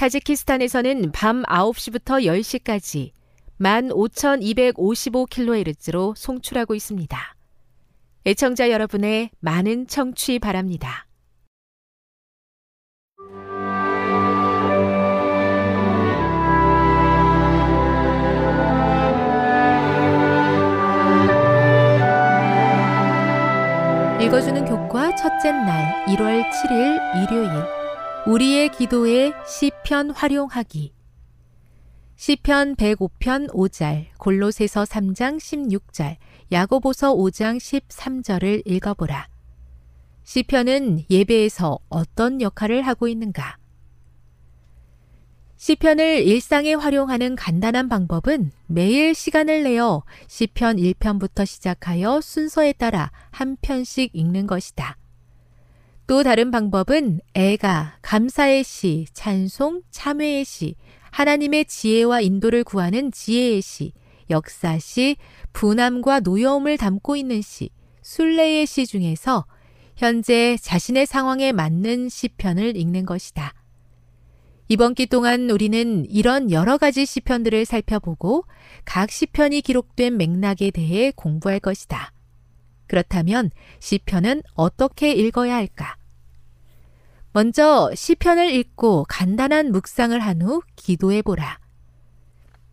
타지키스탄에서는 밤 9시부터 10시까지 15,255kHz로 송출하고 있습니다. 애청자 여러분의 많은 청취 바랍니다. 읽어주는 교과 첫째 날 1월 7일 일요일 우리의 기도에 시편 활용하기 시편 105편 5절 골로새서 3장 16절 야고보서 5장 13절을 읽어보라. 시편은 예배에서 어떤 역할을 하고 있는가? 시편을 일상에 활용하는 간단한 방법은 매일 시간을 내어 시편 1편부터 시작하여 순서에 따라 한 편씩 읽는 것이다. 또 다른 방법은 애가, 감사의 시, 찬송, 참회의 시, 하나님의 지혜와 인도를 구하는 지혜의 시, 역사시, 분함과 노여움을 담고 있는 시, 순례의 시 중에서 현재 자신의 상황에 맞는 시편을 읽는 것이다. 이번 기 동안 우리는 이런 여러 가지 시편들을 살펴보고 각 시편이 기록된 맥락에 대해 공부할 것이다. 그렇다면 시편은 어떻게 읽어야 할까? 먼저 시편을 읽고 간단한 묵상을 한 후 기도해 보라.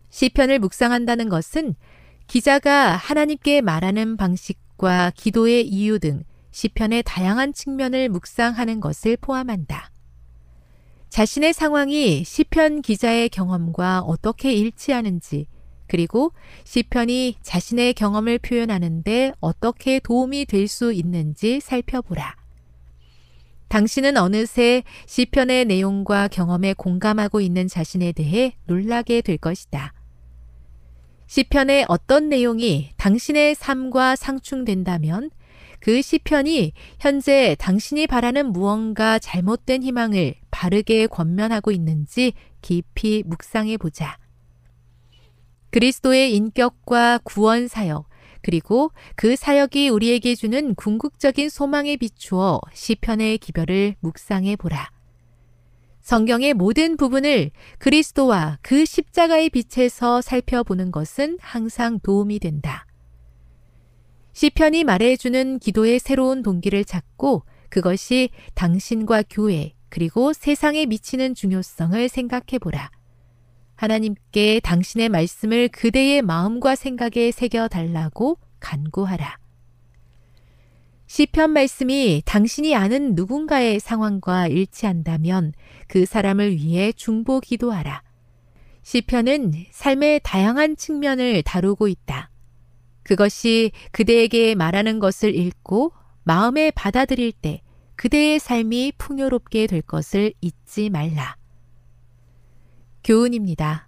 시편을 묵상한다는 것은 기자가 하나님께 말하는 방식과 기도의 이유 등 시편의 다양한 측면을 묵상하는 것을 포함한다. 자신의 상황이 시편 기자의 경험과 어떻게 일치하는지, 그리고 시편이 자신의 경험을 표현하는데 어떻게 도움이 될 수 있는지 살펴보라. 당신은 어느새 시편의 내용과 경험에 공감하고 있는 자신에 대해 놀라게 될 것이다. 시편의 어떤 내용이 당신의 삶과 상충된다면 그 시편이 현재 당신이 바라는 무언가 잘못된 희망을 바르게 권면하고 있는지 깊이 묵상해 보자. 그리스도의 인격과 구원 사역, 그리고 그 사역이 우리에게 주는 궁극적인 소망에 비추어 시편의 기별을 묵상해 보라. 성경의 모든 부분을 그리스도와 그 십자가의 빛에서 살펴보는 것은 항상 도움이 된다. 시편이 말해주는 기도의 새로운 동기를 찾고 그것이 당신과 교회 그리고 세상에 미치는 중요성을 생각해 보라. 하나님께 당신의 말씀을 그대의 마음과 생각에 새겨 달라고 간구하라. 시편 말씀이 당신이 아는 누군가의 상황과 일치한다면 그 사람을 위해 중보 기도하라. 시편은 삶의 다양한 측면을 다루고 있다. 그것이 그대에게 말하는 것을 읽고 마음에 받아들일 때 그대의 삶이 풍요롭게 될 것을 잊지 말라. 교훈입니다.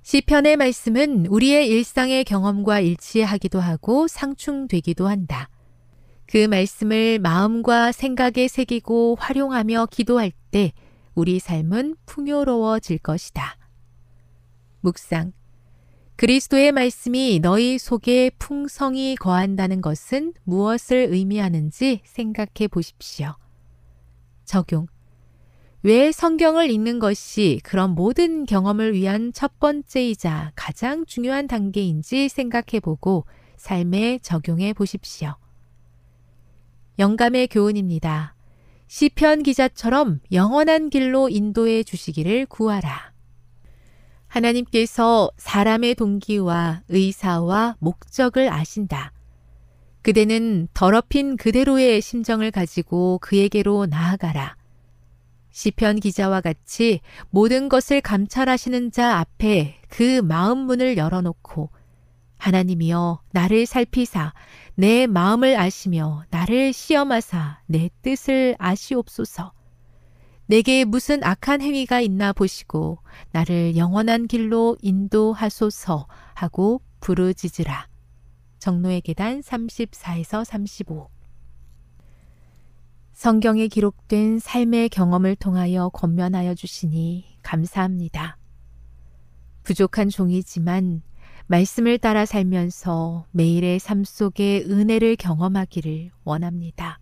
시편의 말씀은 우리의 일상의 경험과 일치하기도 하고 상충되기도 한다. 그 말씀을 마음과 생각에 새기고 활용하며 기도할 때 우리 삶은 풍요로워질 것이다. 묵상. 그리스도의 말씀이 너희 속에 풍성이 거한다는 것은 무엇을 의미하는지 생각해 보십시오. 적용. 왜 성경을 읽는 것이 그런 모든 경험을 위한 첫 번째이자 가장 중요한 단계인지 생각해 보고 삶에 적용해 보십시오. 영감의 교훈입니다. 시편 기자처럼 영원한 길로 인도해 주시기를 구하라. 하나님께서 사람의 동기와 의사와 목적을 아신다. 그대는 더럽힌 그대로의 심정을 가지고 그에게로 나아가라. 시편 기자와 같이 모든 것을 감찰하시는 자 앞에 그 마음 문을 열어놓고 하나님이여 나를 살피사 내 마음을 아시며 나를 시험하사 내 뜻을 아시옵소서. 내게 무슨 악한 행위가 있나 보시고 나를 영원한 길로 인도하소서 하고 부르짖으라. 정노의 계단 34에서 35 성경에 기록된 삶의 경험을 통하여 권면하여 주시니 감사합니다. 부족한 종이지만 말씀을 따라 살면서 매일의 삶 속에 은혜를 경험하기를 원합니다.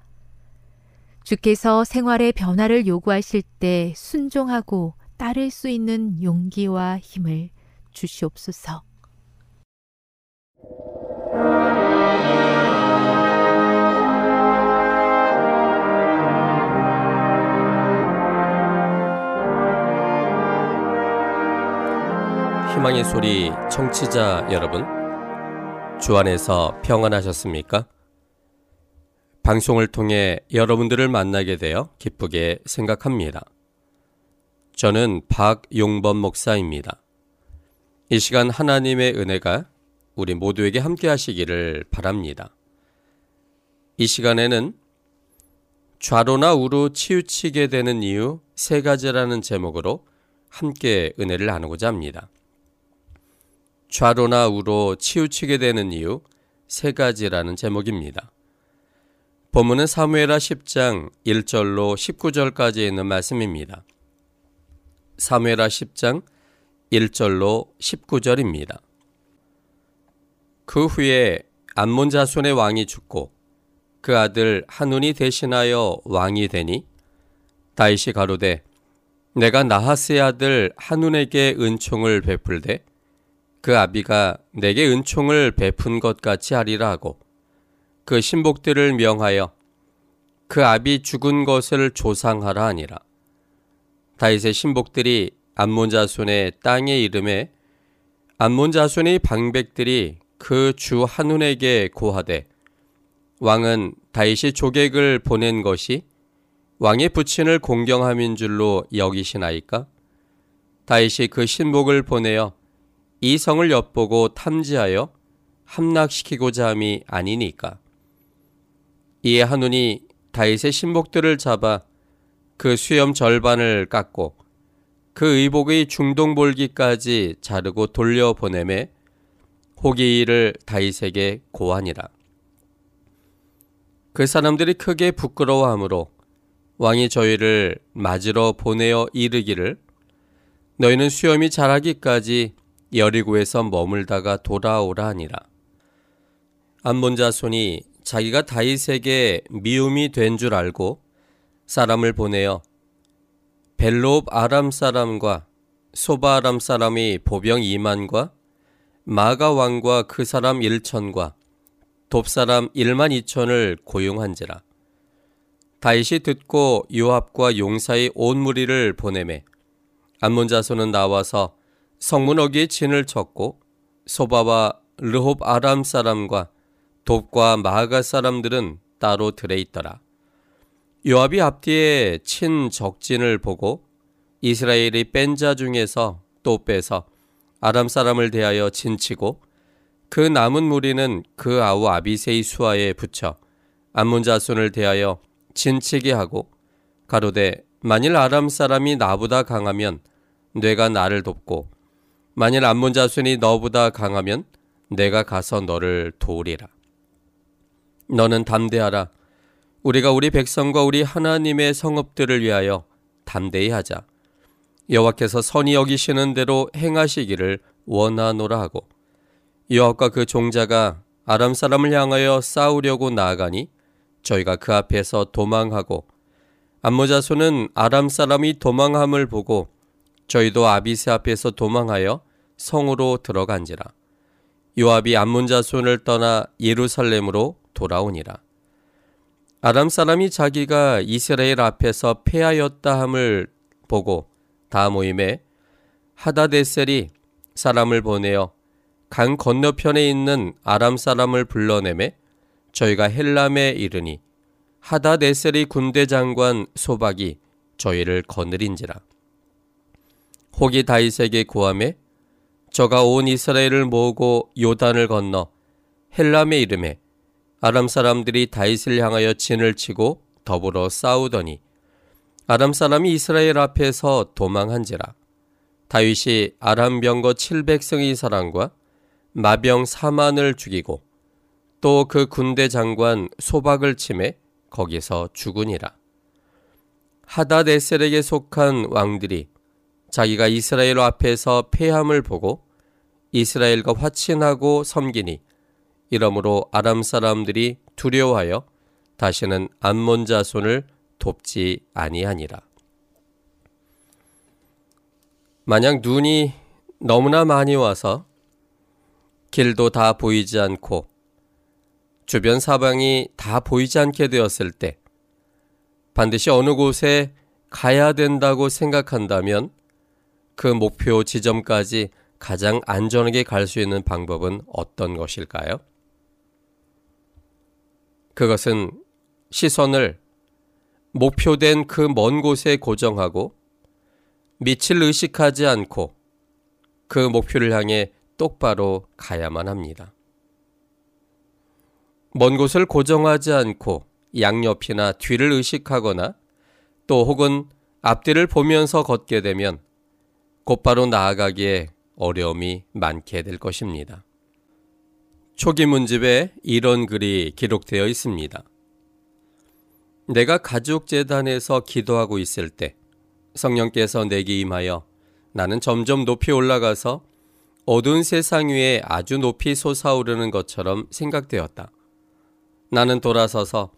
주께서 생활의 변화를 요구하실 때 순종하고 따를 수 있는 용기와 힘을 주시옵소서. 희망의 소리 청취자 여러분, 주 안에서 평안하셨습니까? 방송을 통해 여러분들을 만나게 되어 기쁘게 생각합니다. 저는 박용범 목사입니다. 이 시간 하나님의 은혜가 우리 모두에게 함께 하시기를 바랍니다. 이 시간에는 좌로나 우로 치우치게 되는 이유 세 가지라는 제목으로 함께 은혜를 나누고자 합니다. 좌로나 우로 치우치게 되는 이유 세 가지라는 제목입니다. 본문은 사무엘하 10장 1절로 19절까지 있는 말씀입니다. 사무엘하 10장 1절로 19절입니다. 그 후에 암몬 자손의 왕이 죽고 그 아들 한운이 대신하여 왕이 되니 다윗이 가로되 내가 나하스의 아들 한운에게 은총을 베풀되 그 아비가 내게 은총을 베푼 것 같이 하리라 하고 그 신복들을 명하여 그 아비 죽은 것을 조상하라 하니라. 다윗의 신복들이 암몬 자손의 땅의 이름에 암몬 자손의 방백들이 그 주 한운에게 고하되 왕은 다윗이 조객을 보낸 것이 왕의 부친을 공경함인 줄로 여기시나이까? 다윗이 그 신복을 보내어 이 성을 엿보고 탐지하여 함락시키고자 함이 아니니까. 이에 한운이 다윗의 신복들을 잡아 그 수염 절반을 깎고 그 의복의 중동볼기까지 자르고 돌려보내매 호기 일을 다윗에게 고하니라. 그 사람들이 크게 부끄러워하므로 왕이 저희를 맞으러 보내어 이르기를 너희는 수염이 자라기까지 여리고에서 머물다가 돌아오라 하니라. 암몬 자손이 자기가 다윗에게 미움이 된 줄 알고 사람을 보내어 벨롭 아람 사람과 소바 아람 사람이 보병 2만과 마가 왕과 그 사람 1천과 돕 사람 1만 2천을 고용한지라. 다윗이 듣고 요압과 용사의 온 무리를 보내매 암몬 자손은 나와서 성문 어기에 진을 쳤고 소바와 르홉 아람 사람과 돕과 마가 사람들은 따로 들에 있더라. 요압이 앞뒤에 친 적진을 보고 이스라엘이 뺀 자 중에서 또 빼서 아람 사람을 대하여 진치고 그 남은 무리는 그 아우 아비세의 수하에 붙여 암몬 자손을 대하여 진치게 하고 가로되 만일 아람 사람이 나보다 강하면 뇌가 나를 돕고 만일 암몬 자손이 너보다 강하면 내가 가서 너를 도우리라. 너는 담대하라. 우리가 우리 백성과 우리 하나님의 성읍들을 위하여 담대히 하자. 여호와께서 선이 여기시는 대로 행하시기를 원하노라 하고 여호와과 그 종자가 아람 사람을 향하여 싸우려고 나아가니 저희가 그 앞에서 도망하고 암모자손은 아람 사람이 도망함을 보고 저희도 아비세 앞에서 도망하여 성으로 들어간지라. 요압이 암몬 자손을 떠나 예루살렘으로 돌아오니라. 아람 사람이 자기가 이스라엘 앞에서 패하였다 함을 보고 다 모임에 하다데셀이 사람을 보내어 강 건너편에 있는 아람 사람을 불러내매 저희가 헬람에 이르니 하다데셀이 군대 장관 소박이 저희를 거느린지라 혹이 다이색의 고함에 저가 온 이스라엘을 모으고 요단을 건너 헬람에 이름에 아람 사람들이 다윗을 향하여 진을 치고 더불어 싸우더니 아람 사람이 이스라엘 앞에서 도망한지라. 다윗이 아람 병거 700승의 사람과 마병 4만을 죽이고 또 그 군대 장관 소박을 침해 거기서 죽으니라. 하다데셀에게 속한 왕들이 자기가 이스라엘 앞에서 패함을 보고 이스라엘과 화친하고 섬기니 이러므로 아람 사람들이 두려워하여 다시는 암몬 자손을 돕지 아니하니라. 만약 눈이 너무나 많이 와서 길도 다 보이지 않고 주변 사방이 다 보이지 않게 되었을 때 반드시 어느 곳에 가야 된다고 생각한다면 그 목표 지점까지 가장 안전하게 갈 수 있는 방법은 어떤 것일까요? 그것은 시선을 목표된 그 먼 곳에 고정하고 밑을 의식하지 않고 그 목표를 향해 똑바로 가야만 합니다. 먼 곳을 고정하지 않고 양옆이나 뒤를 의식하거나 또 혹은 앞뒤를 보면서 걷게 되면 곧바로 나아가기에 어려움이 많게 될 것입니다. 초기 문집에 이런 글이 기록되어 있습니다. 내가 가족재단에서 기도하고 있을 때 성령께서 내게 임하여 나는 점점 높이 올라가서 어두운 세상 위에 아주 높이 솟아오르는 것처럼 생각되었다. 나는 돌아서서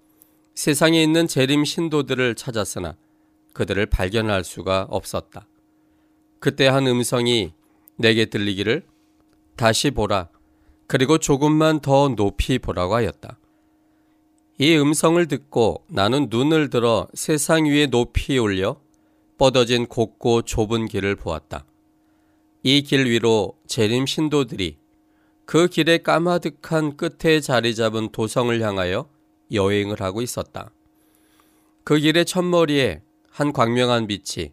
세상에 있는 재림 신도들을 찾았으나 그들을 발견할 수가 없었다. 그때 한 음성이 내게 들리기를 다시 보라. 그리고 조금만 더 높이 보라고 하였다. 이 음성을 듣고 나는 눈을 들어 세상 위에 높이 올려 뻗어진 곱고 좁은 길을 보았다. 이 길 위로 재림 신도들이 그 길의 까마득한 끝에 자리 잡은 도성을 향하여 여행을 하고 있었다. 그 길의 첫머리에 한 광명한 빛이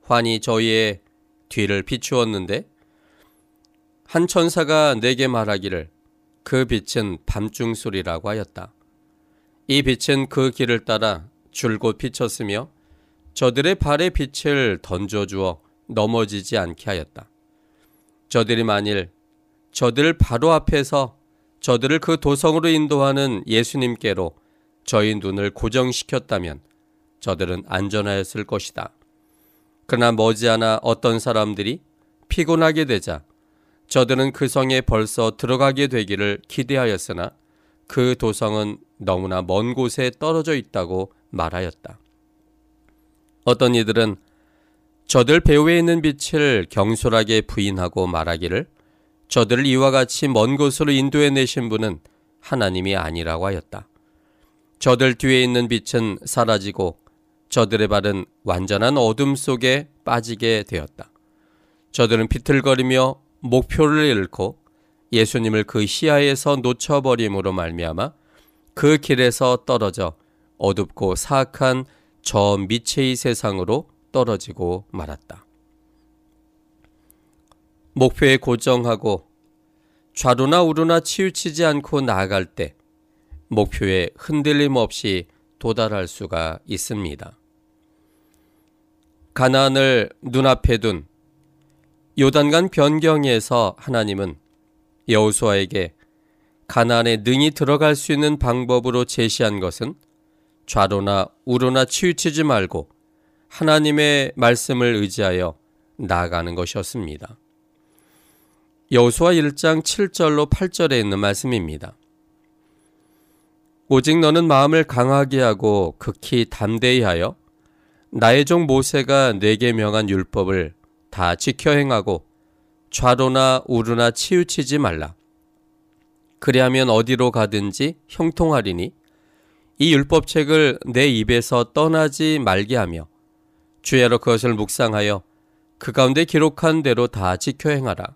환히 저희의 뒤를 비추었는데 한 천사가 내게 말하기를 그 빛은 밤중 소리라고 하였다. 이 빛은 그 길을 따라 줄곧 비쳤으며 저들의 발에 빛을 던져주어 넘어지지 않게 하였다. 저들이 만일 저들 바로 앞에서 저들을 그 도성으로 인도하는 예수님께로 저희 눈을 고정시켰다면 저들은 안전하였을 것이다. 그러나 머지않아 어떤 사람들이 피곤하게 되자 저들은 그 성에 벌써 들어가게 되기를 기대하였으나 그 도성은 너무나 먼 곳에 떨어져 있다고 말하였다. 어떤 이들은 저들 배후에 있는 빛을 경솔하게 부인하고 말하기를 저들을 이와 같이 먼 곳으로 인도해 내신 분은 하나님이 아니라고 하였다. 저들 뒤에 있는 빛은 사라지고 저들의 발은 완전한 어둠 속에 빠지게 되었다. 저들은 비틀거리며 목표를 잃고 예수님을 그 시야에서 놓쳐버림으로 말미암아 그 길에서 떨어져 어둡고 사악한 저 미체의 세상으로 떨어지고 말았다. 목표에 고정하고 좌로나 우로나 치우치지 않고 나아갈 때 목표에 흔들림 없이 도달할 수가 있습니다. 가나안을 눈앞에 둔 요단간 변경에서 하나님은 여호수아에게 가나안에 능히 들어갈 수 있는 방법으로 제시한 것은 좌로나 우로나 치우치지 말고 하나님의 말씀을 의지하여 나아가는 것이었습니다. 여호수아 1장 7절로 8절에 있는 말씀입니다. 오직 너는 마음을 강하게 하고 극히 담대히 하여 나의 종 모세가 내게 명한 율법을 다 지켜 행하고 좌로나 우로나 치우치지 말라. 그리하면 어디로 가든지 형통하리니 이 율법책을 내 입에서 떠나지 말게 하며 주야로 그것을 묵상하여 그 가운데 기록한 대로 다 지켜 행하라.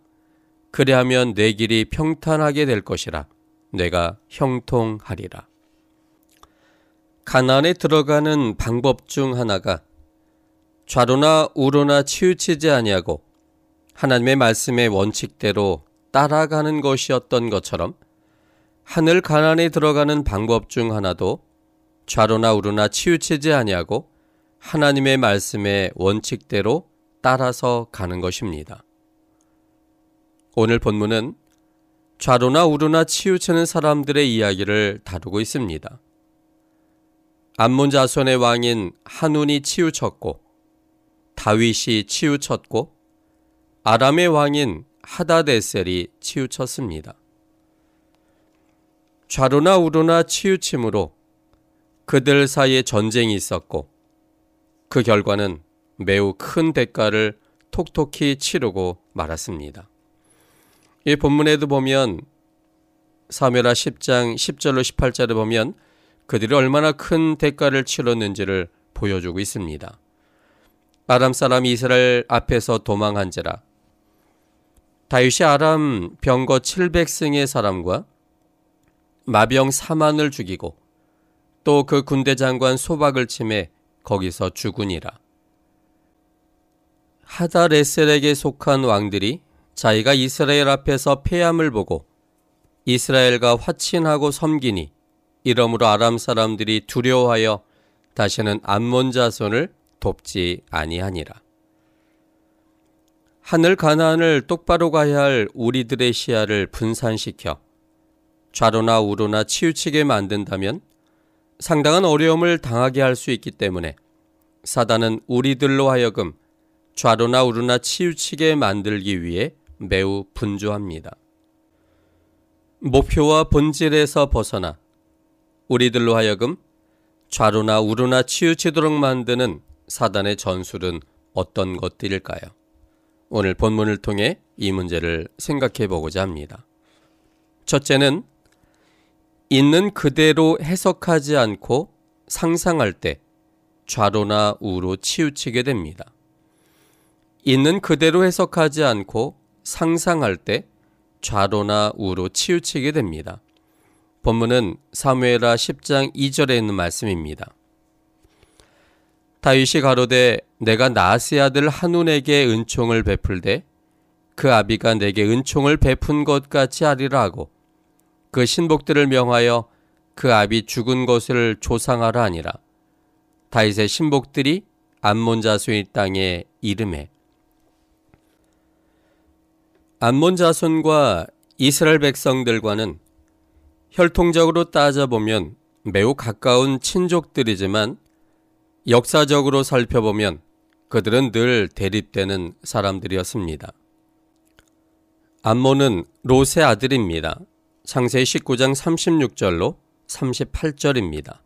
그리하면 내 길이 평탄하게 될 것이라. 내가 형통하리라. 가난에 들어가는 방법 중 하나가 좌로나 우로나 치우치지 아니하고 하나님의 말씀의 원칙대로 따라가는 것이었던 것처럼 하늘 가난에 들어가는 방법 중 하나도 좌로나 우로나 치우치지 아니하고 하나님의 말씀의 원칙대로 따라서 가는 것입니다. 오늘 본문은 좌로나 우로나 치우치는 사람들의 이야기를 다루고 있습니다. 암몬 자손의 왕인 한운이 치우쳤고 다윗이 치우쳤고 아람의 왕인 하다데셀이 치우쳤습니다. 좌로나 우로나 치우침으로 그들 사이에 전쟁이 있었고 그 결과는 매우 큰 대가를 톡톡히 치르고 말았습니다. 이 본문에도 보면 사메라 10장 10절로 18절에 보면 그들이 얼마나 큰 대가를 치렀는지를 보여주고 있습니다. 아람 사람이 이스라엘 앞에서 도망한지라 다윗이 아람 병거 700승의 사람과 마병 4만을 죽이고 또 그 군대 장관 소박을 침해 거기서 죽으니라. 하다레셀에게 속한 왕들이 자기가 이스라엘 앞에서 패함을 보고 이스라엘과 화친하고 섬기니 이러므로 아람 사람들이 두려워하여 다시는 암몬 자손을 돕지 아니하니라. 하늘 가나안을 똑바로 가야 할 우리들의 시야를 분산시켜 좌로나 우로나 치우치게 만든다면 상당한 어려움을 당하게 할 수 있기 때문에 사단은 우리들로 하여금 좌로나 우로나 치우치게 만들기 위해 매우 분주합니다. 목표와 본질에서 벗어나 우리들로 하여금 좌로나 우로나 치우치도록 만드는 사단의 전술은 어떤 것들일까요? 오늘 본문을 통해 이 문제를 생각해 보고자 합니다. 첫째는 있는 그대로 해석하지 않고 상상할 때 좌로나 우로 치우치게 됩니다. 있는 그대로 해석하지 않고 상상할 때 좌로나 우로 치우치게 됩니다. 본문은 사무엘하 10장 2절에 있는 말씀입니다. 다윗이 가로되 내가 나스의 아들 한운에게 은총을 베풀되 그 아비가 내게 은총을 베푼 것 같이 하리라 하고 그 신복들을 명하여 그 아비 죽은 것을 조상하라 하니라. 다윗의 신복들이 암몬 자손의 땅에 이름에 암몬 자손과 이스라엘 백성들과는 혈통적으로 따져보면 매우 가까운 친족들이지만 역사적으로 살펴보면 그들은 늘 대립되는 사람들이었습니다. 암몬은 롯의 아들입니다. 창세 19장 36절로 38절입니다.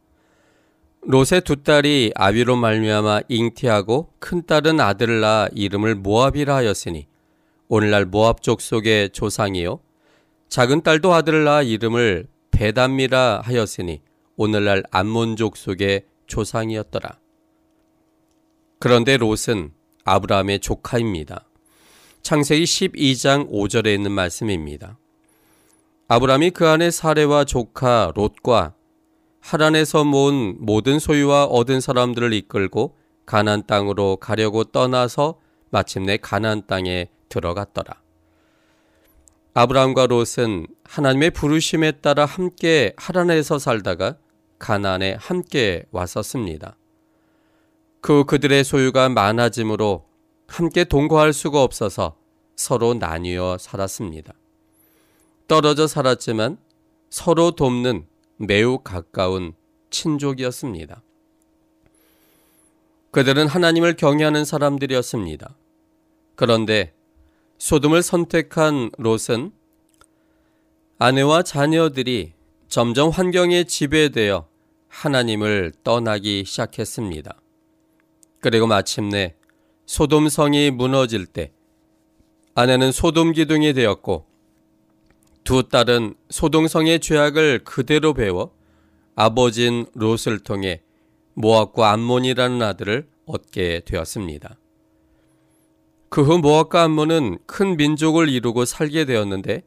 롯의 두 딸이 아비로 말미암아 잉티하고 큰 딸은 아들을 낳아 이름을 모압이라 하였으니 오늘날 모압 족속의 조상이요 작은 딸도 아들을 낳아 이름을 베담미라 하였으니 오늘날 암몬 족속의 조상이었더라. 그런데 롯은 아브라함의 조카입니다. 창세기 12장 5절에 있는 말씀입니다. 아브라함이 그 안에 사례와 조카 롯과 하란에서 모은 모든 소유와 얻은 사람들을 이끌고 가난 땅으로 가려고 떠나서 마침내 가난 땅에 들어갔더라. 아브라함과 롯은 하나님의 부르심에 따라 함께 하란에서 살다가 가나안에 함께 왔었습니다. 그 그들의 소유가 많아지므로 함께 동거할 수가 없어서 서로 나뉘어 살았습니다. 떨어져 살았지만 서로 돕는 매우 가까운 친족이었습니다. 그들은 하나님을 경외하는 사람들이었습니다. 그런데 소돔을 선택한 롯은 아내와 자녀들이 점점 환경에 지배되어 하나님을 떠나기 시작했습니다. 그리고 마침내 소돔 성이 무너질 때 아내는 소돔 기둥이 되었고 두 딸은 소돔 성의 죄악을 그대로 배워 아버진 롯을 통해 모압과 암몬이라는 아들을 얻게 되었습니다. 그 후 모압과 암몬은 큰 민족을 이루고 살게 되었는데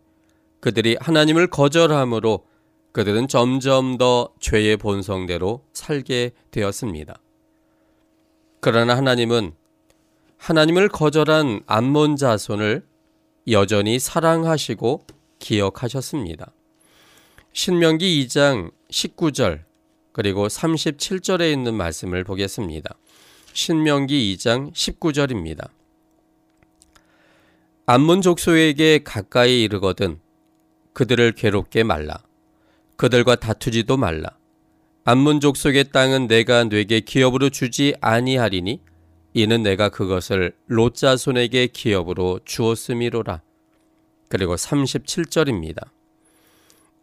그들이 하나님을 거절함으로 그들은 점점 더 죄의 본성대로 살게 되었습니다. 그러나 하나님은 하나님을 거절한 암몬 자손을 여전히 사랑하시고 기억하셨습니다. 신명기 2장 19절 그리고 37절에 있는 말씀을 보겠습니다. 신명기 2장 19절입니다. 암몬 족속에게 가까이 이르거든 그들을 괴롭게 말라. 그들과 다투지도 말라. 암몬 족속의 땅은 내가 뇌게 기업으로 주지 아니하리니 이는 내가 그것을 롯자 손에게 기업으로 주었음이로라. 그리고 37절입니다.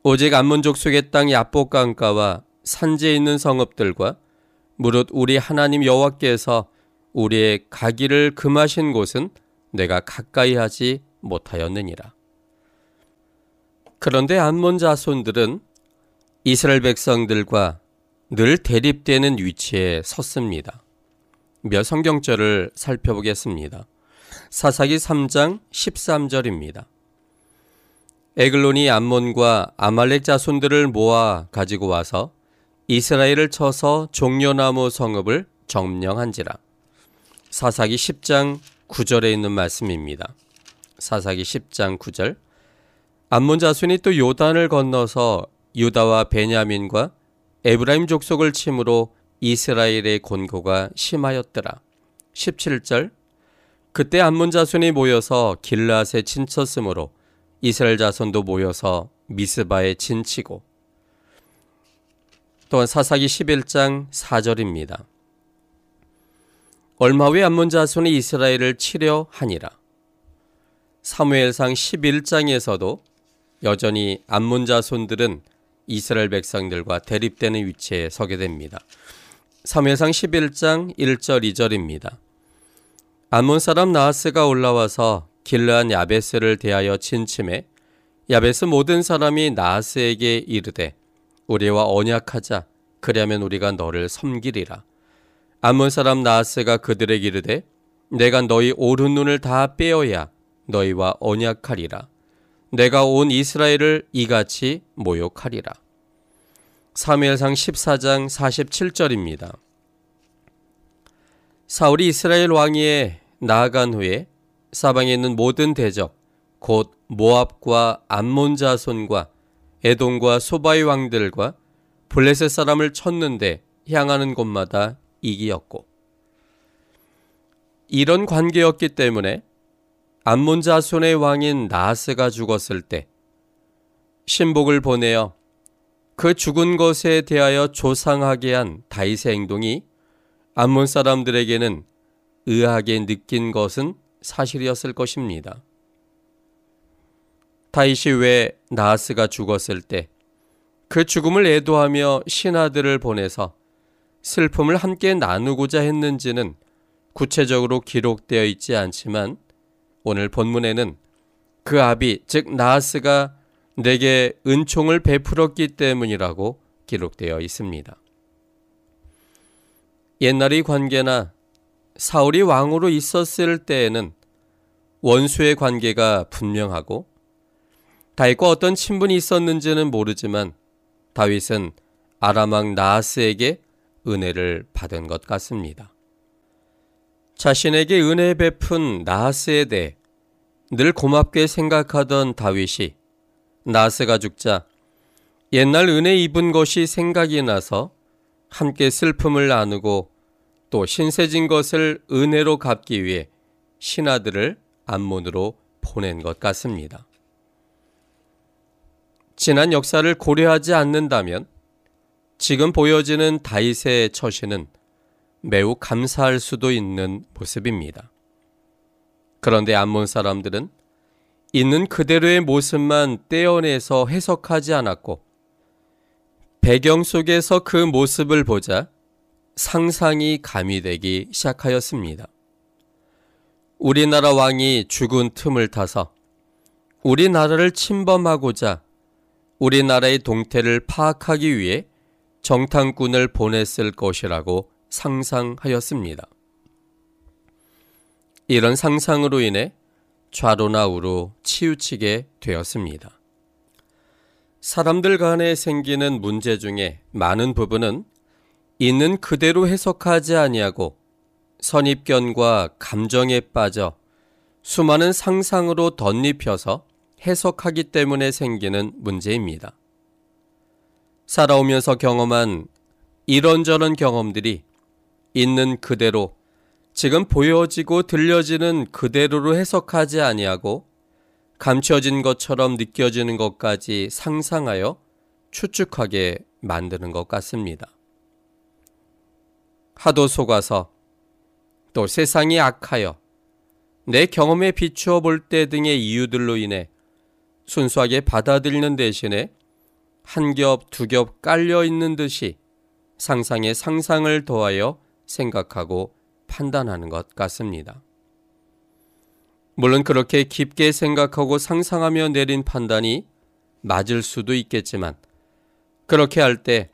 오직 암몬 족 속의 땅 야복강가와 산지에 있는 성읍들과 무릇 우리 하나님 여호와께서 우리의 가기를 금하신 곳은 내가 가까이 하지 못하였느니라. 그런데 암몬 자손들은 이스라엘 백성들과 늘 대립되는 위치에 섰습니다. 몇 성경절을 살펴보겠습니다. 사사기 3장 13절입니다. 에글론이 암몬과 아말렉 자손들을 모아 가지고 와서 이스라엘을 쳐서 종려나무 성읍을 점령한지라. 사사기 10장 9절에 있는 말씀입니다. 사사기 10장 9절. 암몬 자손이 또 요단을 건너서 유다와 베냐민과 에브라임 족속을 침으로 이스라엘의 곤고가 심하였더라. 17절. 그때 암몬 자손이 모여서 길라앗에 친쳤으므로 이스라엘 자손도 모여서 미스바에 진치고 또한 사사기 11장 4절입니다. 얼마 후에 암몬 자손이 이스라엘을 치려 하니라. 사무엘상 11장에서도 여전히 암몬 자손들은 이스라엘 백성들과 대립되는 위치에 서게 됩니다. 사무엘상 11장 1절 2절입니다. 암몬 사람 나하스가 올라와서 길르한 야베스를 대하여 진침해 야베스 모든 사람이 나하스에게 이르되 우리와 언약하자 그리하면 우리가 너를 섬기리라. 암몬 사람 나하스가 그들에게 이르되 내가 너희 오른 눈을 다 빼어야 너희와 언약하리라. 내가 온 이스라엘을 이같이 모욕하리라. 사무엘상 14장 47절입니다. 사울이 이스라엘 왕위에 나아간 후에 사방에 있는 모든 대적 곧 모압과 암몬 자손과 에돔과 소바의 왕들과 블레셋 사람을 쳤는데 향하는 곳마다 이기였고 이런 관계였기 때문에 암몬 자손의 왕인 나하스가 죽었을 때 신복을 보내어 그 죽은 것에 대하여 조상하게 한 다윗의 행동이 암몬 사람들에게는 의하게 느낀 것은 사실이었을 것입니다. 다윗이 왜 나하스가 죽었을 때 그 죽음을 애도하며 신하들을 보내서 슬픔을 함께 나누고자 했는지는 구체적으로 기록되어 있지 않지만 오늘 본문에는 그 아비 즉 나하스가 내게 은총을 베풀었기 때문이라고 기록되어 있습니다. 옛날의 관계나 사울이 왕으로 있었을 때에는 원수의 관계가 분명하고 다윗과 어떤 친분이 있었는지는 모르지만 다윗은 아람왕 나하스에게 은혜를 받은 것 같습니다. 자신에게 은혜 베푼 나하스에 대해 늘 고맙게 생각하던 다윗이 나스가 죽자 옛날 은혜 입은 것이 생각이 나서 함께 슬픔을 나누고 또 신세진 것을 은혜로 갚기 위해 신하들을 암몬으로 보낸 것 같습니다. 지난 역사를 고려하지 않는다면 지금 보여지는 다윗의 처신은 매우 감사할 수도 있는 모습입니다. 그런데 암몬 사람들은 있는 그대로의 모습만 떼어내서 해석하지 않았고 배경 속에서 그 모습을 보자 상상이 가미되기 시작하였습니다. 우리나라 왕이 죽은 틈을 타서 우리나라를 침범하고자 우리나라의 동태를 파악하기 위해 정탐꾼을 보냈을 것이라고 상상하였습니다. 이런 상상으로 인해 좌로나 우로 치우치게 되었습니다. 사람들 간에 생기는 문제 중에 많은 부분은 있는 그대로 해석하지 아니하고 선입견과 감정에 빠져 수많은 상상으로 덧입혀서 해석하기 때문에 생기는 문제입니다. 살아오면서 경험한 이런저런 경험들이 있는 그대로 지금 보여지고 들려지는 그대로로 해석하지 아니하고 감춰진 것처럼 느껴지는 것까지 상상하여 추측하게 만드는 것 같습니다. 하도 속아서 또 세상이 악하여 내 경험에 비추어 볼 때 등의 이유들로 인해 순수하게 받아들이는 대신에 한 겹, 두 겹 깔려 있는 듯이 상상에 상상을 더하여 생각하고 판단하는 것 같습니다. 물론 그렇게 깊게 생각하고 상상하며 내린 판단이 맞을 수도 있겠지만 그렇게 할 때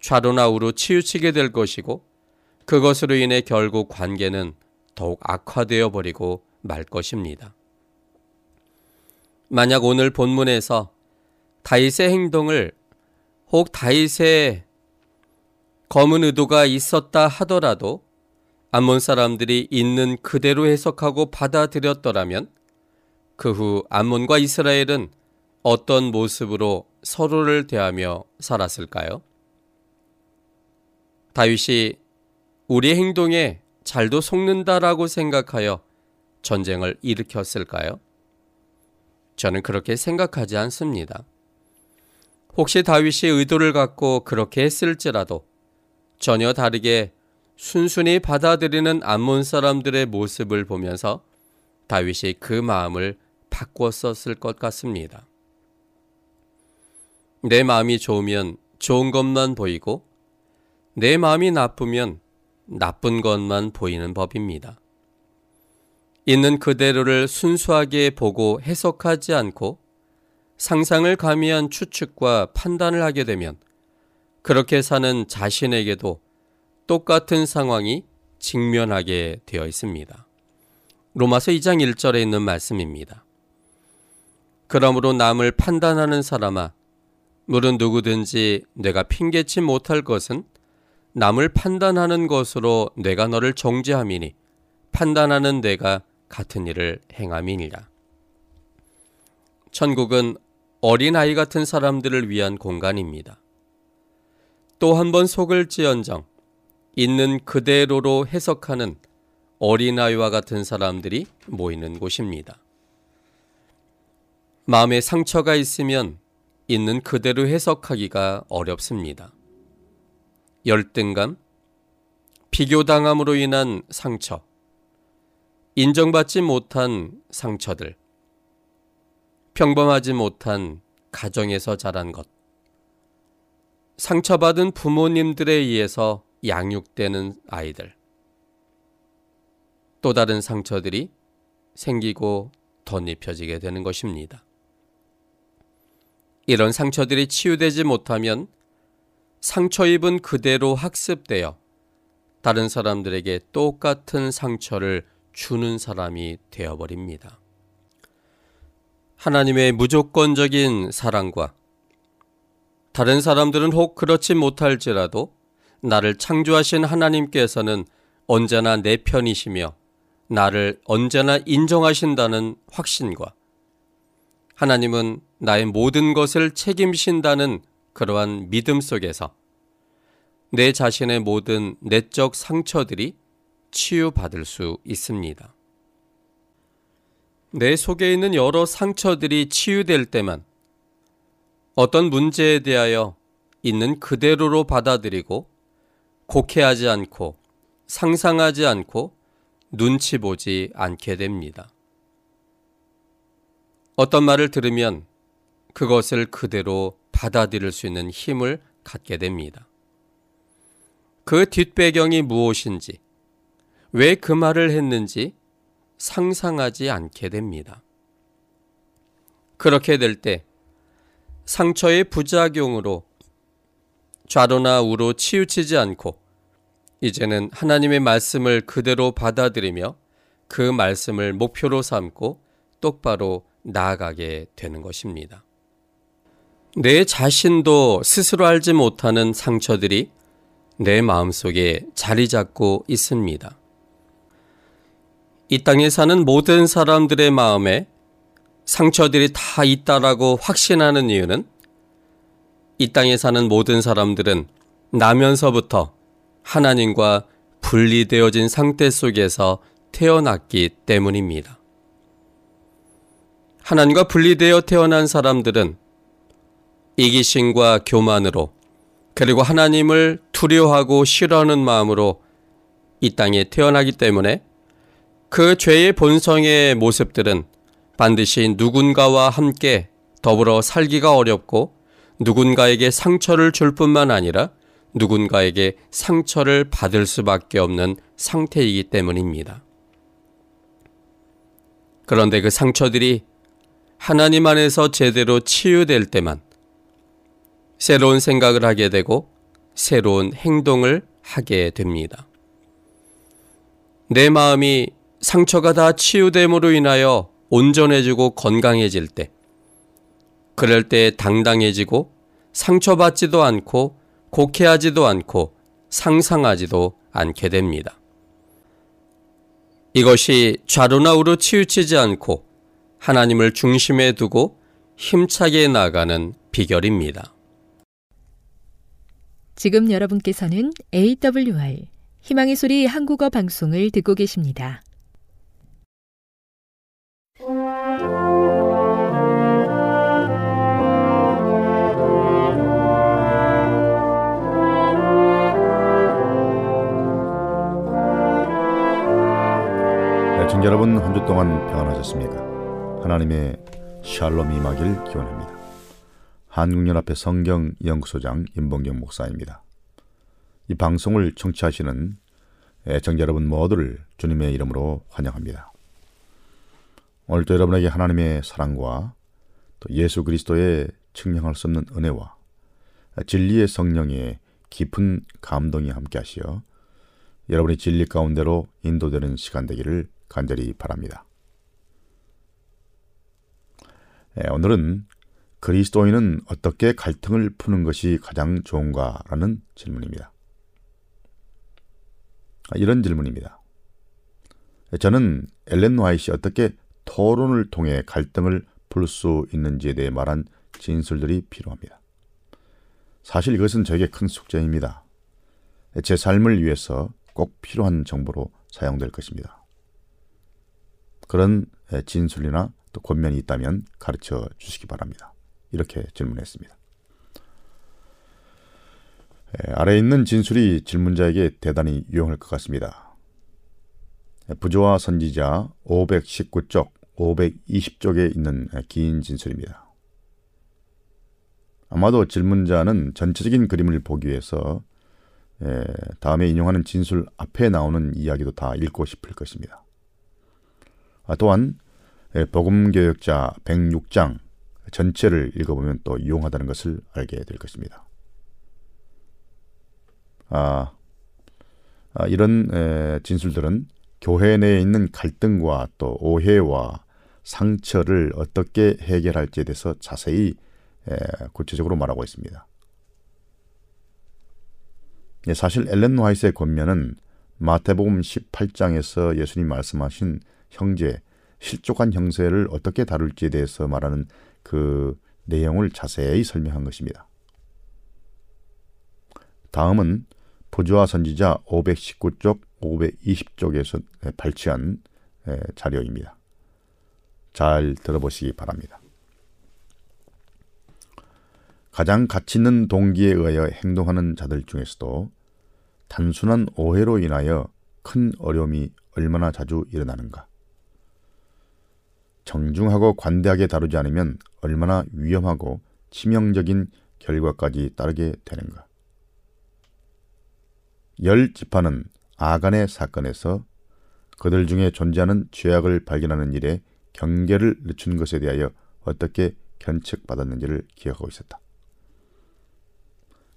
좌로나 우로 치우치게 될 것이고 그것으로 인해 결국 관계는 더욱 악화되어 버리고 말 것입니다. 만약 오늘 본문에서 다윗의 행동을 혹 다윗의 검은 의도가 있었다 하더라도 암몬 사람들이 있는 그대로 해석하고 받아들였더라면 그 후 암몬과 이스라엘은 어떤 모습으로 서로를 대하며 살았을까요? 다윗이 우리 행동에 잘도 속는다라고 생각하여 전쟁을 일으켰을까요? 저는 그렇게 생각하지 않습니다. 혹시 다윗이 의도를 갖고 그렇게 했을지라도 전혀 다르게 순순히 받아들이는 암몬 사람들의 모습을 보면서 다윗이 그 마음을 바꿨었을 것 같습니다. 내 마음이 좋으면 좋은 것만 보이고 내 마음이 나쁘면 나쁜 것만 보이는 법입니다. 있는 그대로를 순수하게 보고 해석하지 않고 상상을 가미한 추측과 판단을 하게 되면 그렇게 사는 자신에게도 똑같은 상황이 직면하게 되어 있습니다. 로마서 2장 1절에 있는 말씀입니다. 그러므로 남을 판단하는 사람아, 물은 누구든지 내가 핑계치 못할 것은 남을 판단하는 것으로 내가 너를 정죄함이니 판단하는 내가 같은 일을 행함이니라. 천국은 어린아이 같은 사람들을 위한 공간입니다. 또 한 번 속을 지언정 있는 그대로로 해석하는 어린아이와 같은 사람들이 모이는 곳입니다. 마음에 상처가 있으면 있는 그대로 해석하기가 어렵습니다. 열등감, 비교당함으로 인한 상처, 인정받지 못한 상처들, 평범하지 못한 가정에서 자란 것, 상처받은 부모님들에 의해서 양육되는 아이들, 또 다른 상처들이 생기고 덧입혀지게 되는 것입니다. 이런 상처들이 치유되지 못하면 상처 입은 그대로 학습되어 다른 사람들에게 똑같은 상처를 주는 사람이 되어버립니다. 하나님의 무조건적인 사랑과 다른 사람들은 혹 그렇지 못할지라도 나를 창조하신 하나님께서는 언제나 내 편이시며 나를 언제나 인정하신다는 확신과 하나님은 나의 모든 것을 책임신다는 그러한 믿음 속에서 내 자신의 모든 내적 상처들이 치유받을 수 있습니다. 내 속에 있는 여러 상처들이 치유될 때만 어떤 문제에 대하여 있는 그대로로 받아들이고 곡해하지 않고 상상하지 않고 눈치 보지 않게 됩니다. 어떤 말을 들으면 그것을 그대로 받아들일 수 있는 힘을 갖게 됩니다. 그 뒷배경이 무엇인지, 왜 그 말을 했는지 상상하지 않게 됩니다. 그렇게 될 때 상처의 부작용으로 좌로나 우로 치우치지 않고 이제는 하나님의 말씀을 그대로 받아들이며 그 말씀을 목표로 삼고 똑바로 나아가게 되는 것입니다. 내 자신도 스스로 알지 못하는 상처들이 내 마음속에 자리 잡고 있습니다. 이 땅에 사는 모든 사람들의 마음에 상처들이 다 있다라고 확신하는 이유는 이 땅에 사는 모든 사람들은 나면서부터 하나님과 분리되어진 상태 속에서 태어났기 때문입니다. 하나님과 분리되어 태어난 사람들은 이기심과 교만으로 그리고 하나님을 두려워하고 싫어하는 마음으로 이 땅에 태어나기 때문에 그 죄의 본성의 모습들은 반드시 누군가와 함께 더불어 살기가 어렵고 누군가에게 상처를 줄 뿐만 아니라 누군가에게 상처를 받을 수밖에 없는 상태이기 때문입니다. 그런데 그 상처들이 하나님 안에서 제대로 치유될 때만 새로운 생각을 하게 되고 새로운 행동을 하게 됩니다. 내 마음이 상처가 다 치유됨으로 인하여 온전해지고 건강해질 때, 그럴 때 당당해지고 상처받지도 않고 곡해하지도 않고 상상하지도 않게 됩니다. 이것이 좌로나 우로 치우치지 않고 하나님을 중심에 두고 힘차게 나가는 비결입니다. 지금 여러분께서는 AWR 희망의 소리 한국어 방송을 듣고 계십니다. 여러분 한 주 동안 평안하셨습니까? 하나님의 샬롬이 임하길 기원합니다. 한국연합회 성경 연구소장 임봉경 목사입니다. 이 방송을 청취하시는 애청자 여러분 모두를 주님의 이름으로 환영합니다. 오늘도 여러분에게 하나님의 사랑과 또 예수 그리스도의 측량할 수 없는 은혜와 진리의 성령의 깊은 감동이 함께하시어 여러분의 진리 가운데로 인도되는 시간 되기를 간절히 바랍니다. 네, 오늘은 그리스도인은 어떻게 갈등을 푸는 것이 가장 좋은가라는 질문입니다. 아, 이런 질문입니다. 저는 엘렌 와이시 어떻게 토론을 통해 갈등을 풀 수 있는지에 대해 말한 진술들이 필요합니다. 사실 이것은 저에게 큰 숙제입니다. 제 삶을 위해서 꼭 필요한 정보로 사용될 것입니다. 그런 진술이나 또 권면이 있다면 가르쳐 주시기 바랍니다. 이렇게 질문했습니다. 아래 있는 진술이 질문자에게 대단히 유용할 것 같습니다. 부조와 선지자 519쪽, 520쪽에 있는 긴 진술입니다. 아마도 질문자는 전체적인 그림을 보기 위해서 다음에 인용하는 진술 앞에 나오는 이야기도 다 읽고 싶을 것입니다. 아, 또한 복음 교역자 106장 전체를 읽어보면 또 유용하다는 것을 알게 될 것입니다. 아, 아 이런 에, 진술들은 교회 내에 있는 갈등과 또 오해와 상처를 어떻게 해결할지에 대해서 자세히 에, 구체적으로 말하고 있습니다. 예, 사실 엘렌 화이트의 권면은 마태복음 18장에서 예수님 말씀하신 형제, 실족한 형세를 어떻게 다룰지에 대해서 말하는 그 내용을 자세히 설명한 것입니다. 다음은 부조화 선지자 519쪽, 520쪽에서 발췌한 자료입니다. 잘 들어보시기 바랍니다. 가장 가치 있는 동기에 의하여 행동하는 자들 중에서도 단순한 오해로 인하여 큰 어려움이 얼마나 자주 일어나는가. 정중하고 관대하게 다루지 않으면 얼마나 위험하고 치명적인 결과까지 따르게 되는가. 열 지파는 아간의 사건에서 그들 중에 존재하는 죄악을 발견하는 일에 경계를 늦춘 것에 대하여 어떻게 견책받았는지를 기억하고 있었다.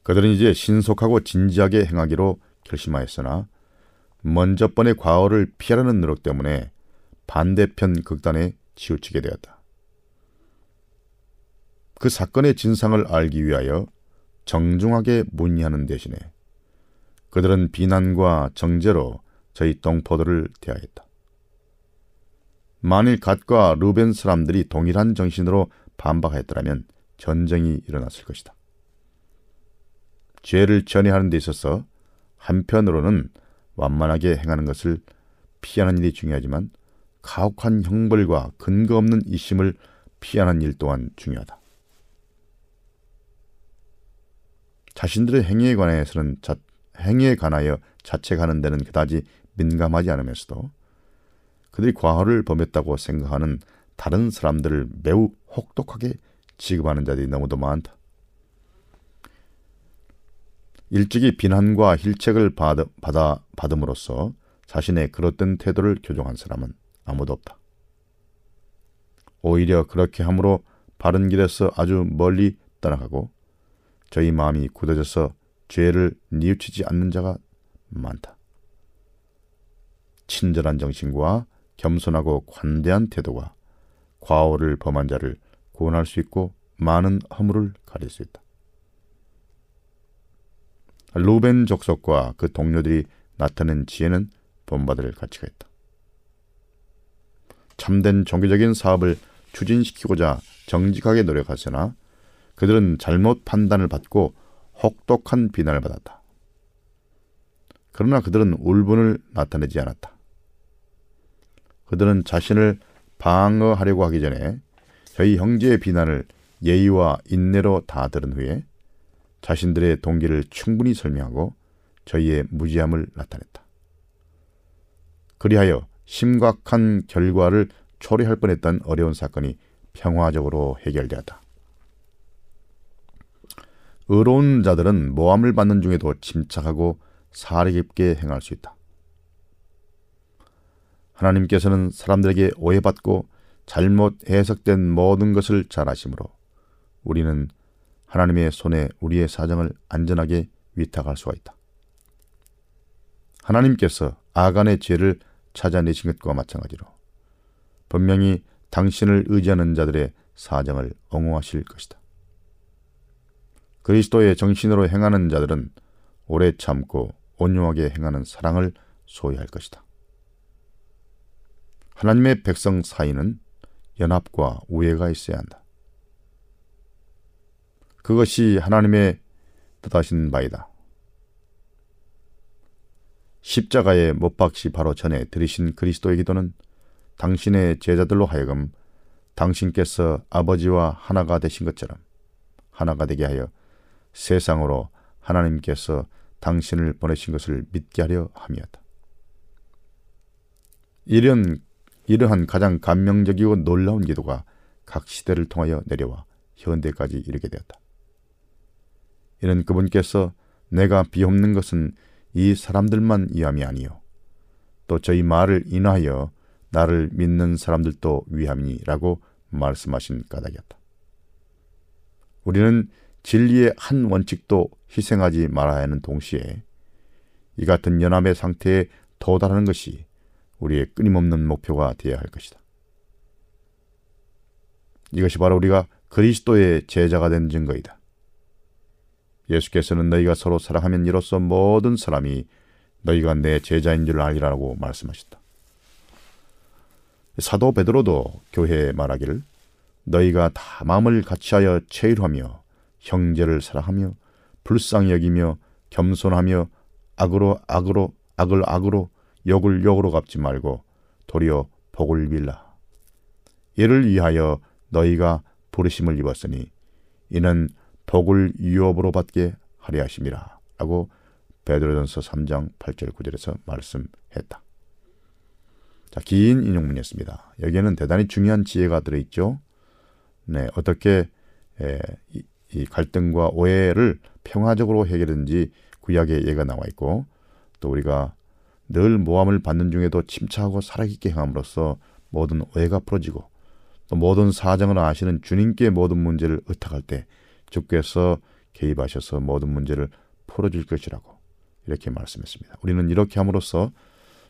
그들은 이제 신속하고 진지하게 행하기로 결심하였으나 먼저 번의 과오를 피하려는 노력 때문에 반대편 극단에 치우치게 되었다. 그 사건의 진상을 알기 위하여 정중하게 문의하는 대신에 그들은 비난과 정죄로 저희 동포들을 대하였다. 만일 갓과 루벤 사람들이 동일한 정신으로 반박하였더라면 전쟁이 일어났을 것이다. 죄를 전해하는 데 있어서 한편으로는 완만하게 행하는 것을 피하는 일이 중요하지만 가혹한 형벌과 근거 없는 이심을 피하는 일 또한 중요하다. 자신들의 행위에 관해서는 자, 행위에 관하여 자책하는 데는 그다지 민감하지 않으면서도 그들이 과거를 범했다고 생각하는 다른 사람들을 매우 혹독하게 취급하는 자들이 너무도 많다. 일찍이 비난과 힐책을 받아, 받아 받음으로써 자신의 그릇된 태도를 교정한 사람은 아무도 없다. 오히려 그렇게 함으로 바른 길에서 아주 멀리 떠나가고 저희 마음이 굳어져서 죄를 뉘우치지 않는 자가 많다. 친절한 정신과 겸손하고 관대한 태도가 과오를 범한 자를 구원할 수 있고 많은 허물을 가릴 수 있다. 루벤 족속과 그 동료들이 나타낸 지혜는 본받을 가치가 있다. 참된 종교적인 사업을 추진시키고자 정직하게 노력하으나 그들은 잘못 판단을 받고 혹독한 비난을 받았다. 그러나 그들은 울분을 나타내지 않았다. 그들은 자신을 방어하려고 하기 전에 저희 형제의 비난을 예의와 인내로 다 들은 후에 자신들의 동기를 충분히 설명하고 저희의 무지함을 나타냈다. 그리하여 심각한 결과를 초래할 뻔했던 어려운 사건이 평화적으로 해결되었다. 의로운 자들은 모함을 받는 중에도 침착하고 사리 깊게 행할 수 있다. 하나님께서는 사람들에게 오해받고 잘못 해석된 모든 것을 잘 아심으로 우리는 하나님의 손에 우리의 사정을 안전하게 위탁할 수가 있다. 하나님께서 아간의 죄를 찾아내신 것과 마찬가지로 분명히 당신을 의지하는 자들의 사정을 옹호하실 것이다. 그리스도의 정신으로 행하는 자들은 오래 참고 온유하게 행하는 사랑을 소유할 것이다. 하나님의 백성 사이는 연합과 우애가 있어야 한다. 그것이 하나님의 뜻하신 바이다. 십자가에 못 박시 바로 전에 들이신 그리스도의 기도는 당신의 제자들로 하여금 당신께서 아버지와 하나가 되신 것처럼 하나가 되게 하여 세상으로 하나님께서 당신을 보내신 것을 믿게 하려 함이었다. 이런 이러한 가장 감명적이고 놀라운 기도가 각 시대를 통하여 내려와 현대까지 이르게 되었다. 이는 그분께서 내가 비옵는 것은 이 사람들만 위함이 아니요 또 저희 말을 인하여 나를 믿는 사람들도 위함이라고 말씀하신 까닭이었다. 우리는 진리의 한 원칙도 희생하지 말아야 하는 동시에 이 같은 연합의 상태에 도달하는 것이 우리의 끊임없는 목표가 되어야 할 것이다. 이것이 바로 우리가 그리스도의 제자가 된 증거이다. 예수께서는 너희가 서로 사랑하면 이로써 모든 사람이 너희가 내 제자인 줄 알리라고 말씀하셨다. 사도 베드로도 교회에 말하기를 너희가 다 마음을 같이하여 체휼하며 형제를 사랑하며 불쌍히 여기며 겸손하며 악으로 악으로 악을 악으로 욕을 욕으로 갚지 말고 도리어 복을 빌라. 이를 위하여 너희가 부르심을 입었으니 이는 복을 유업으로 받게 하려 하심이라. 라고 베드로전서 3장 8절 9절에서 말씀했다. 자, 긴 인용문이었습니다. 여기에는 대단히 중요한 지혜가 들어있죠. 네, 어떻게 에, 이, 이 갈등과 오해를 평화적으로 해결하는지 구약에 예가 나와 있고 또 우리가 늘 모함을 받는 중에도 침착하고 살아있게 행함으로써 모든 오해가 풀어지고 또 모든 사정을 아시는 주님께 모든 문제를 의탁할 때 주께서 개입하셔서 모든 문제를 풀어줄 것이라고 이렇게 말씀했습니다. 우리는 이렇게 함으로써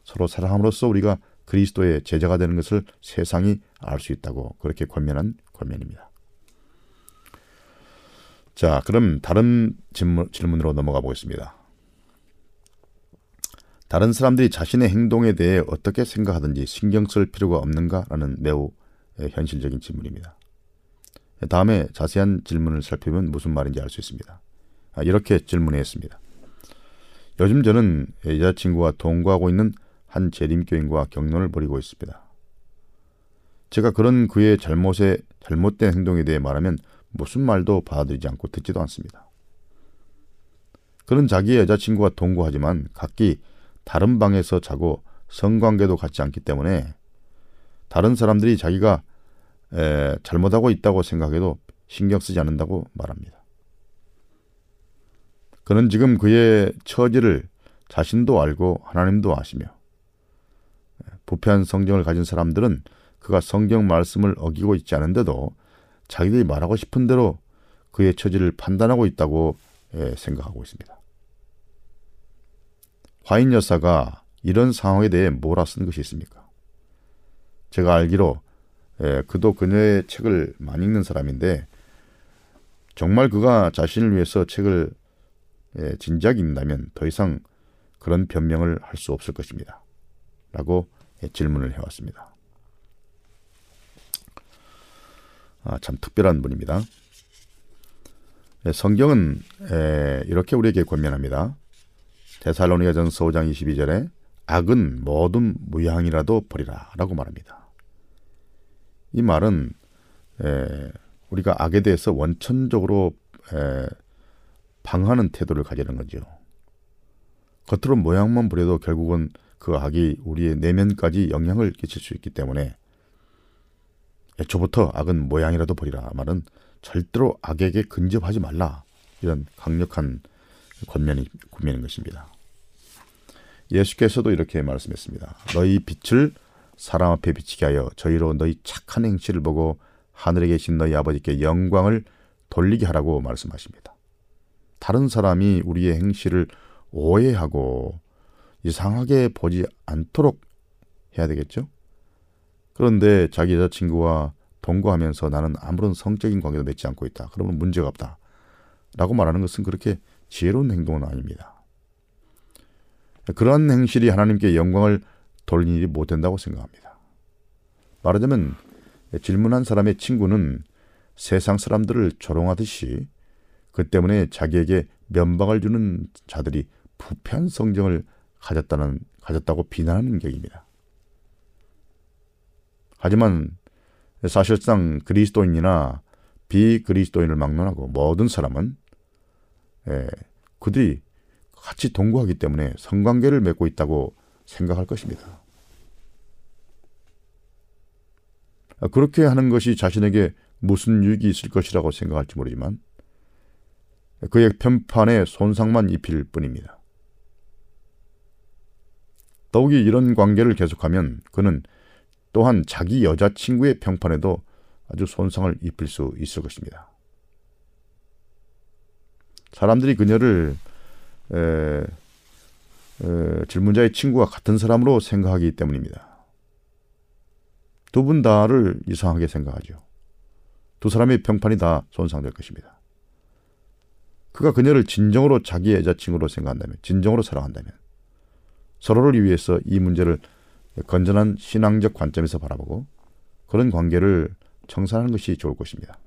서로 사랑함으로써 우리가 그리스도의 제자가 되는 것을 세상이 알 수 있다고 그렇게 권면한 권면입니다. 자, 그럼 다른 질문, 질문으로 넘어가 보겠습니다. 다른 사람들이 자신의 행동에 대해 어떻게 생각하든지 신경 쓸 필요가 없는가라는 매우 현실적인 질문입니다. 다음에 자세한 질문을 살펴보면 무슨 말인지 알 수 있습니다. 아, 이렇게 질문했습니다. 요즘 저는 여자친구와 동거하고 있는 한 재림교인과 경론을 벌이고 있습니다. 제가 그런 그의 잘못에 잘못된 행동에 대해 말하면 무슨 말도 받아들이지 않고 듣지도 않습니다. 그는 자기의 여자친구와 동거하지만 각기 다른 방에서 자고 성관계도 갖지 않기 때문에 다른 사람들이 자기가 에, 잘못하고 있다고 생각해도 신경 쓰지 않는다고 말합니다. 그는 지금 그의 처지를 자신도 알고 하나님도 아시며 부패한 성경을 가진 사람들은 그가 성경 말씀을 어기고 있지 않은데도 자기들이 말하고 싶은 대로 그의 처지를 판단하고 있다고 생각하고 있습니다. 화인 여사가 이런 상황에 대해 뭐라 쓴 것이 있습니까? 제가 알기로 그도 그녀의 책을 많이 읽는 사람인데 정말 그가 자신을 위해서 책을 진지하게 읽는다면 더 이상 그런 변명을 할 수 없을 것입니다. 라고 질문을 해왔습니다. 아, 참 특별한 분입니다. 성경은 이렇게 우리에게 권면합니다. 데살로니가전서 5장 22절에 악은 모든 무양이라도 버리라 라고 말합니다. 이 말은 우리가 악에 대해서 원천적으로 방하는 태도를 가지는 거죠. 겉으로 모양만 부려도 결국은 그 악이 우리의 내면까지 영향을 끼칠 수 있기 때문에 애초부터 악은 모양이라도 버리라 말은 절대로 악에게 근접하지 말라 이런 강력한 권면이 권면인 것입니다. 예수께서도 이렇게 말씀했습니다. 너희 빛을 사람 앞에 비치게 하여 저희로 너희 착한 행실을 보고 하늘에 계신 너희 아버지께 영광을 돌리게 하라고 말씀하십니다. 다른 사람이 우리의 행실을 오해하고 이상하게 보지 않도록 해야 되겠죠? 그런데 자기 여자친구와 동거하면서 나는 아무런 성적인 관계도 맺지 않고 있다. 그러면 문제가 없다. 라고 말하는 것은 그렇게 지혜로운 행동은 아닙니다. 그러한 행실이 하나님께 영광을 돌리는 일이 못 된다고 생각합니다. 말하자면 질문한 사람의 친구는 세상 사람들을 조롱하듯이 그 때문에 자기에게 면박을 주는 자들이 부패한 성정을 가졌다는 가졌다고 비난하는 격입니다. 하지만 사실상 그리스도인이나 비그리스도인을 막론하고 모든 사람은 예, 그들이 같이 동거하기 때문에 성관계를 맺고 있다고 생각할 것입니다. 그렇게 하는 것이 자신에게 무슨 유익이 있을 것이라고 생각할지 모르지만 그의 편판에 손상만 입힐 뿐입니다. 더욱이 이런 관계를 계속하면 그는 또한 자기 여자친구의 평판에도 아주 손상을 입힐 수 있을 것입니다. 사람들이 그녀를 에, 에, 질문자의 친구와 같은 사람으로 생각하기 때문입니다. 두 분 다를 이상하게 생각하죠. 두 사람의 평판이 다 손상될 것입니다. 그가 그녀를 진정으로 자기의 여자친구로 생각한다면, 진정으로 사랑한다면, 서로를 위해서 이 문제를 건전한 신앙적 관점에서 바라보고 그런 관계를 청산하는 것이 좋을 것입니다.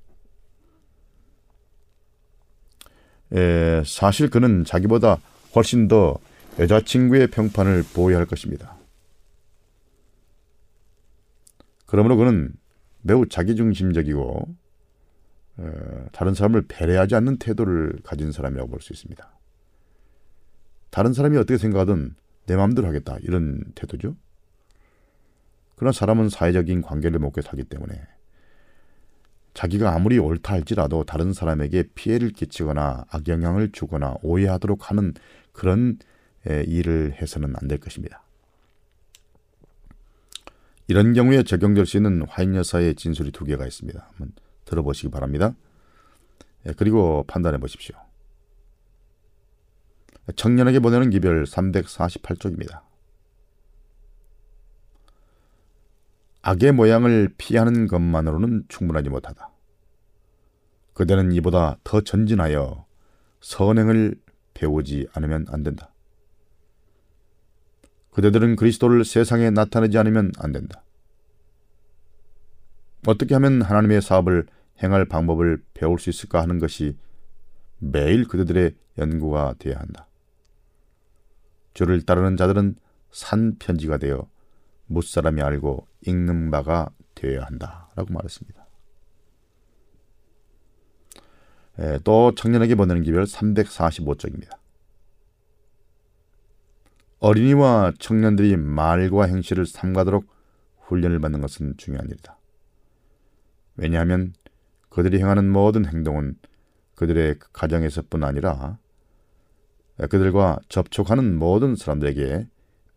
에, 사실 그는 자기보다 훨씬 더 여자친구의 평판을 보호해야 할 것입니다. 그러므로 그는 매우 자기중심적이고 어, 다른 사람을 배려하지 않는 태도를 가진 사람이라고 볼 수 있습니다. 다른 사람이 어떻게 생각하든 내 마음대로 하겠다 이런 태도죠. 그러나 사람은 사회적인 관계를 맺고 살기 때문에 자기가 아무리 옳다 할지라도 다른 사람에게 피해를 끼치거나 악영향을 주거나 오해하도록 하는 그런 일을 해서는 안 될 것입니다. 이런 경우에 적용될 수 있는 화인 여사의 진술이 두 개가 있습니다. 한번 들어보시기 바랍니다. 그리고 판단해 보십시오. 청년에게 보내는 기별 348쪽입니다. 악의 모양을 피하는 것만으로는 충분하지 못하다. 그대는 이보다 더 전진하여 선행을 배우지 않으면 안 된다. 그대들은 그리스도를 세상에 나타내지 않으면 안 된다. 어떻게 하면 하나님의 사업을 행할 방법을 배울 수 있을까 하는 것이 매일 그들의 연구가 되어야 한다. 주를 따르는 자들은 산 편지가 되어 무사람이 알고 읽는 바가 되어야 한다. 라고 말했습니다. 예, 또 청년에게 보내는 기별 345쪽입니다. 어린이와 청년들이 말과 행실을 삼가도록 훈련을 받는 것은 중요한 일이다. 왜냐하면 그들이 행하는 모든 행동은 그들의 가정에서뿐 아니라 그들과 접촉하는 모든 사람들에게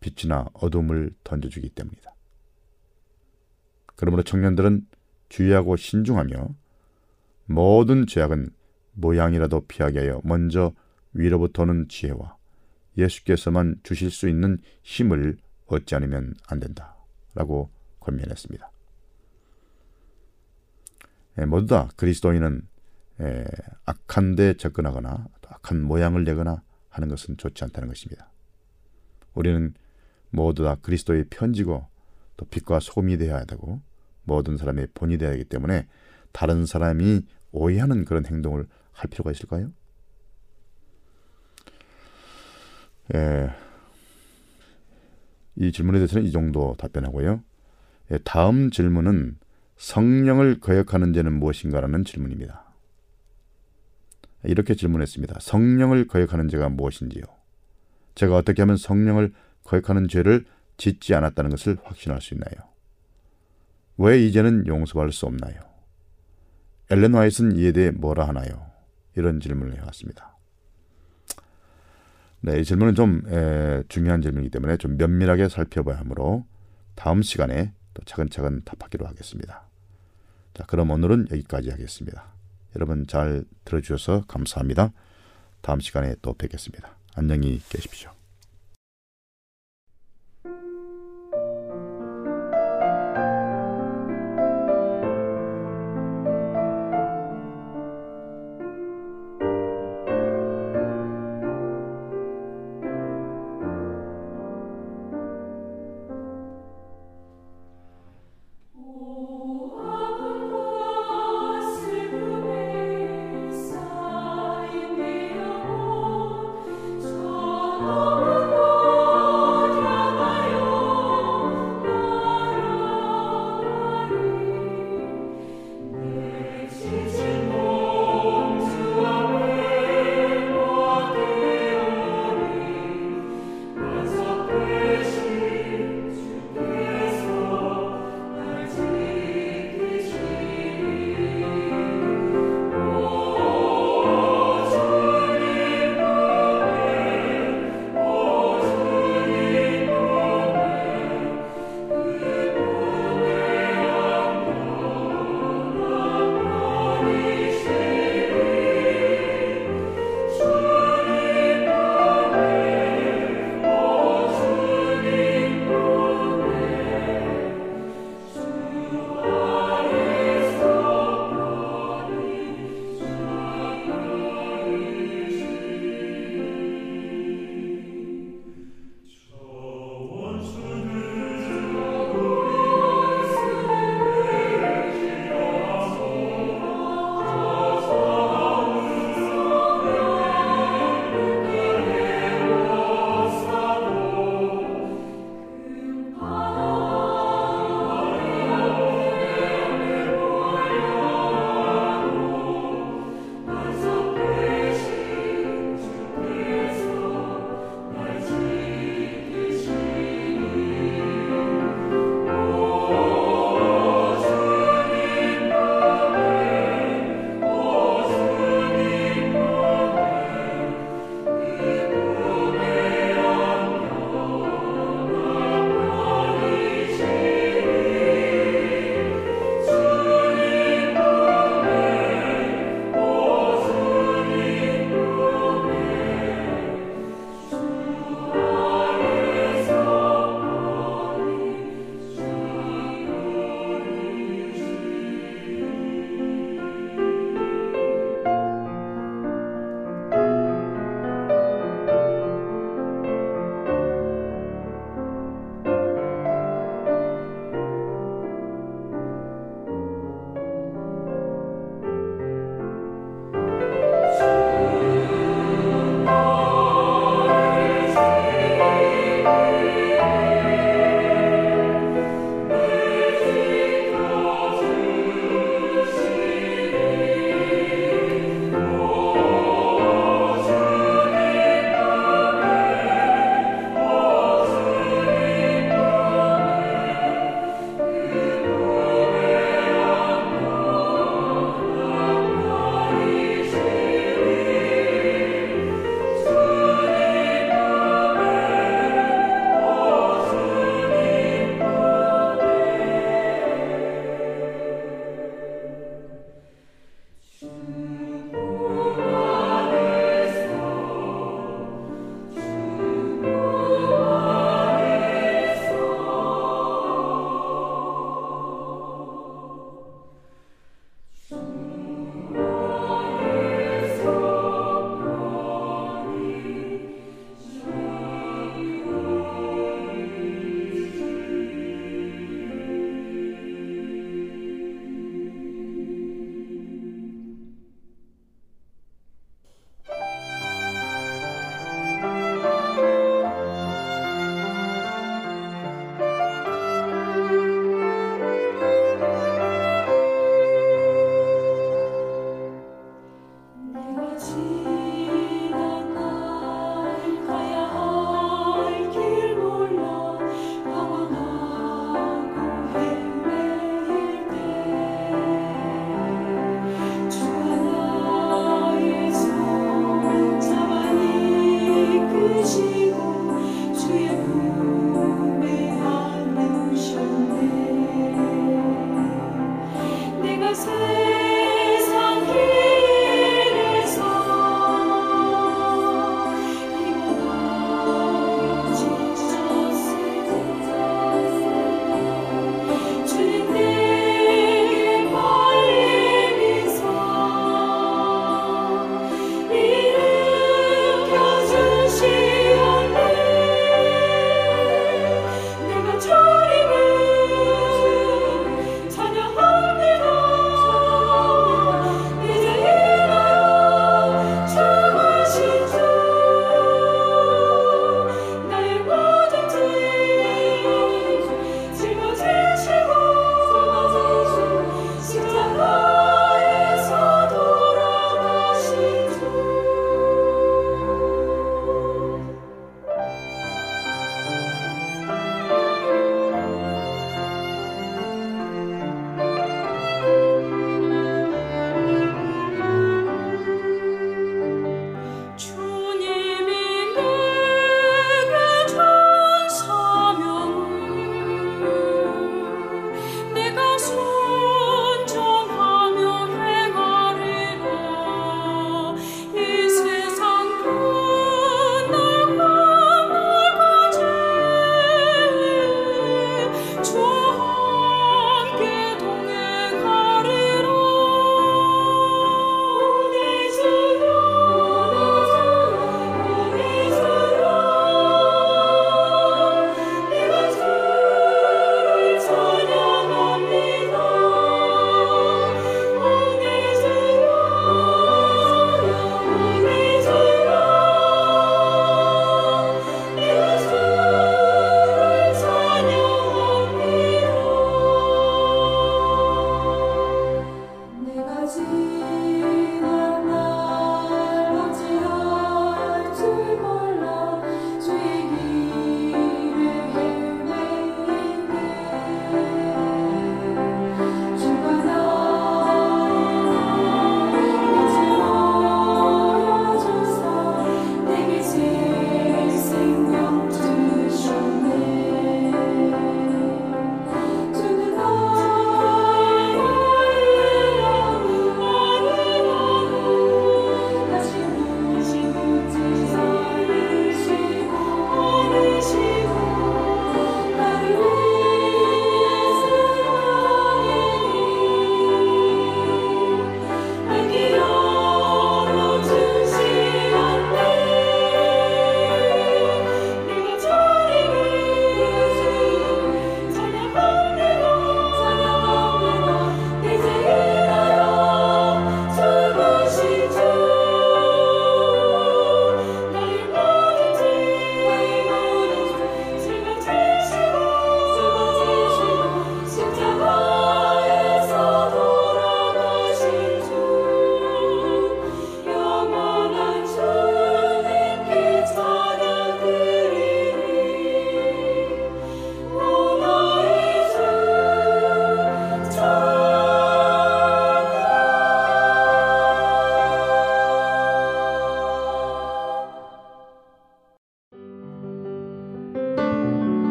빛이나 어둠을 던져주기 때문이다. 그러므로 청년들은 주의하고 신중하며 모든 죄악은 모양이라도 피하게 하여 먼저 위로부터는 지혜와 예수께서만 주실 수 있는 힘을 얻지 않으면 안 된다. 라고 권면했습니다. 예, 모두 다 그리스도인은 예, 악한 데 접근하거나 악한 모양을 내거나 하는 것은 좋지 않다는 것입니다. 우리는 모두 다 그리스도의 편지고 또 빛과 소금이 되어야 되고 모든 사람의 본이 되어야 하기 때문에 다른 사람이 오해하는 그런 행동을 할 필요가 있을까요? 예, 이 질문에 대해서는 이 정도 답변하고요. 예, 다음 질문은 성령을 거역하는 죄는 무엇인가라는 질문입니다. 이렇게 질문했습니다. 성령을 거역하는 죄가 무엇인지요? 제가 어떻게 하면 성령을 거역하는 죄를 짓지 않았다는 것을 확신할 수 있나요? 왜 이제는 용서할 수 없나요? 엘렌 화이트는 이에 대해 뭐라 하나요? 이런 질문을 해왔습니다. 네, 이 질문은 좀 에, 중요한 질문이기 때문에 좀 면밀하게 살펴봐야 하므로 다음 시간에 또 차근차근 답하기로 하겠습니다. 자, 그럼 오늘은 여기까지 하겠습니다. 여러분 잘 들어주셔서 감사합니다. 다음 시간에 또 뵙겠습니다. 안녕히 계십시오.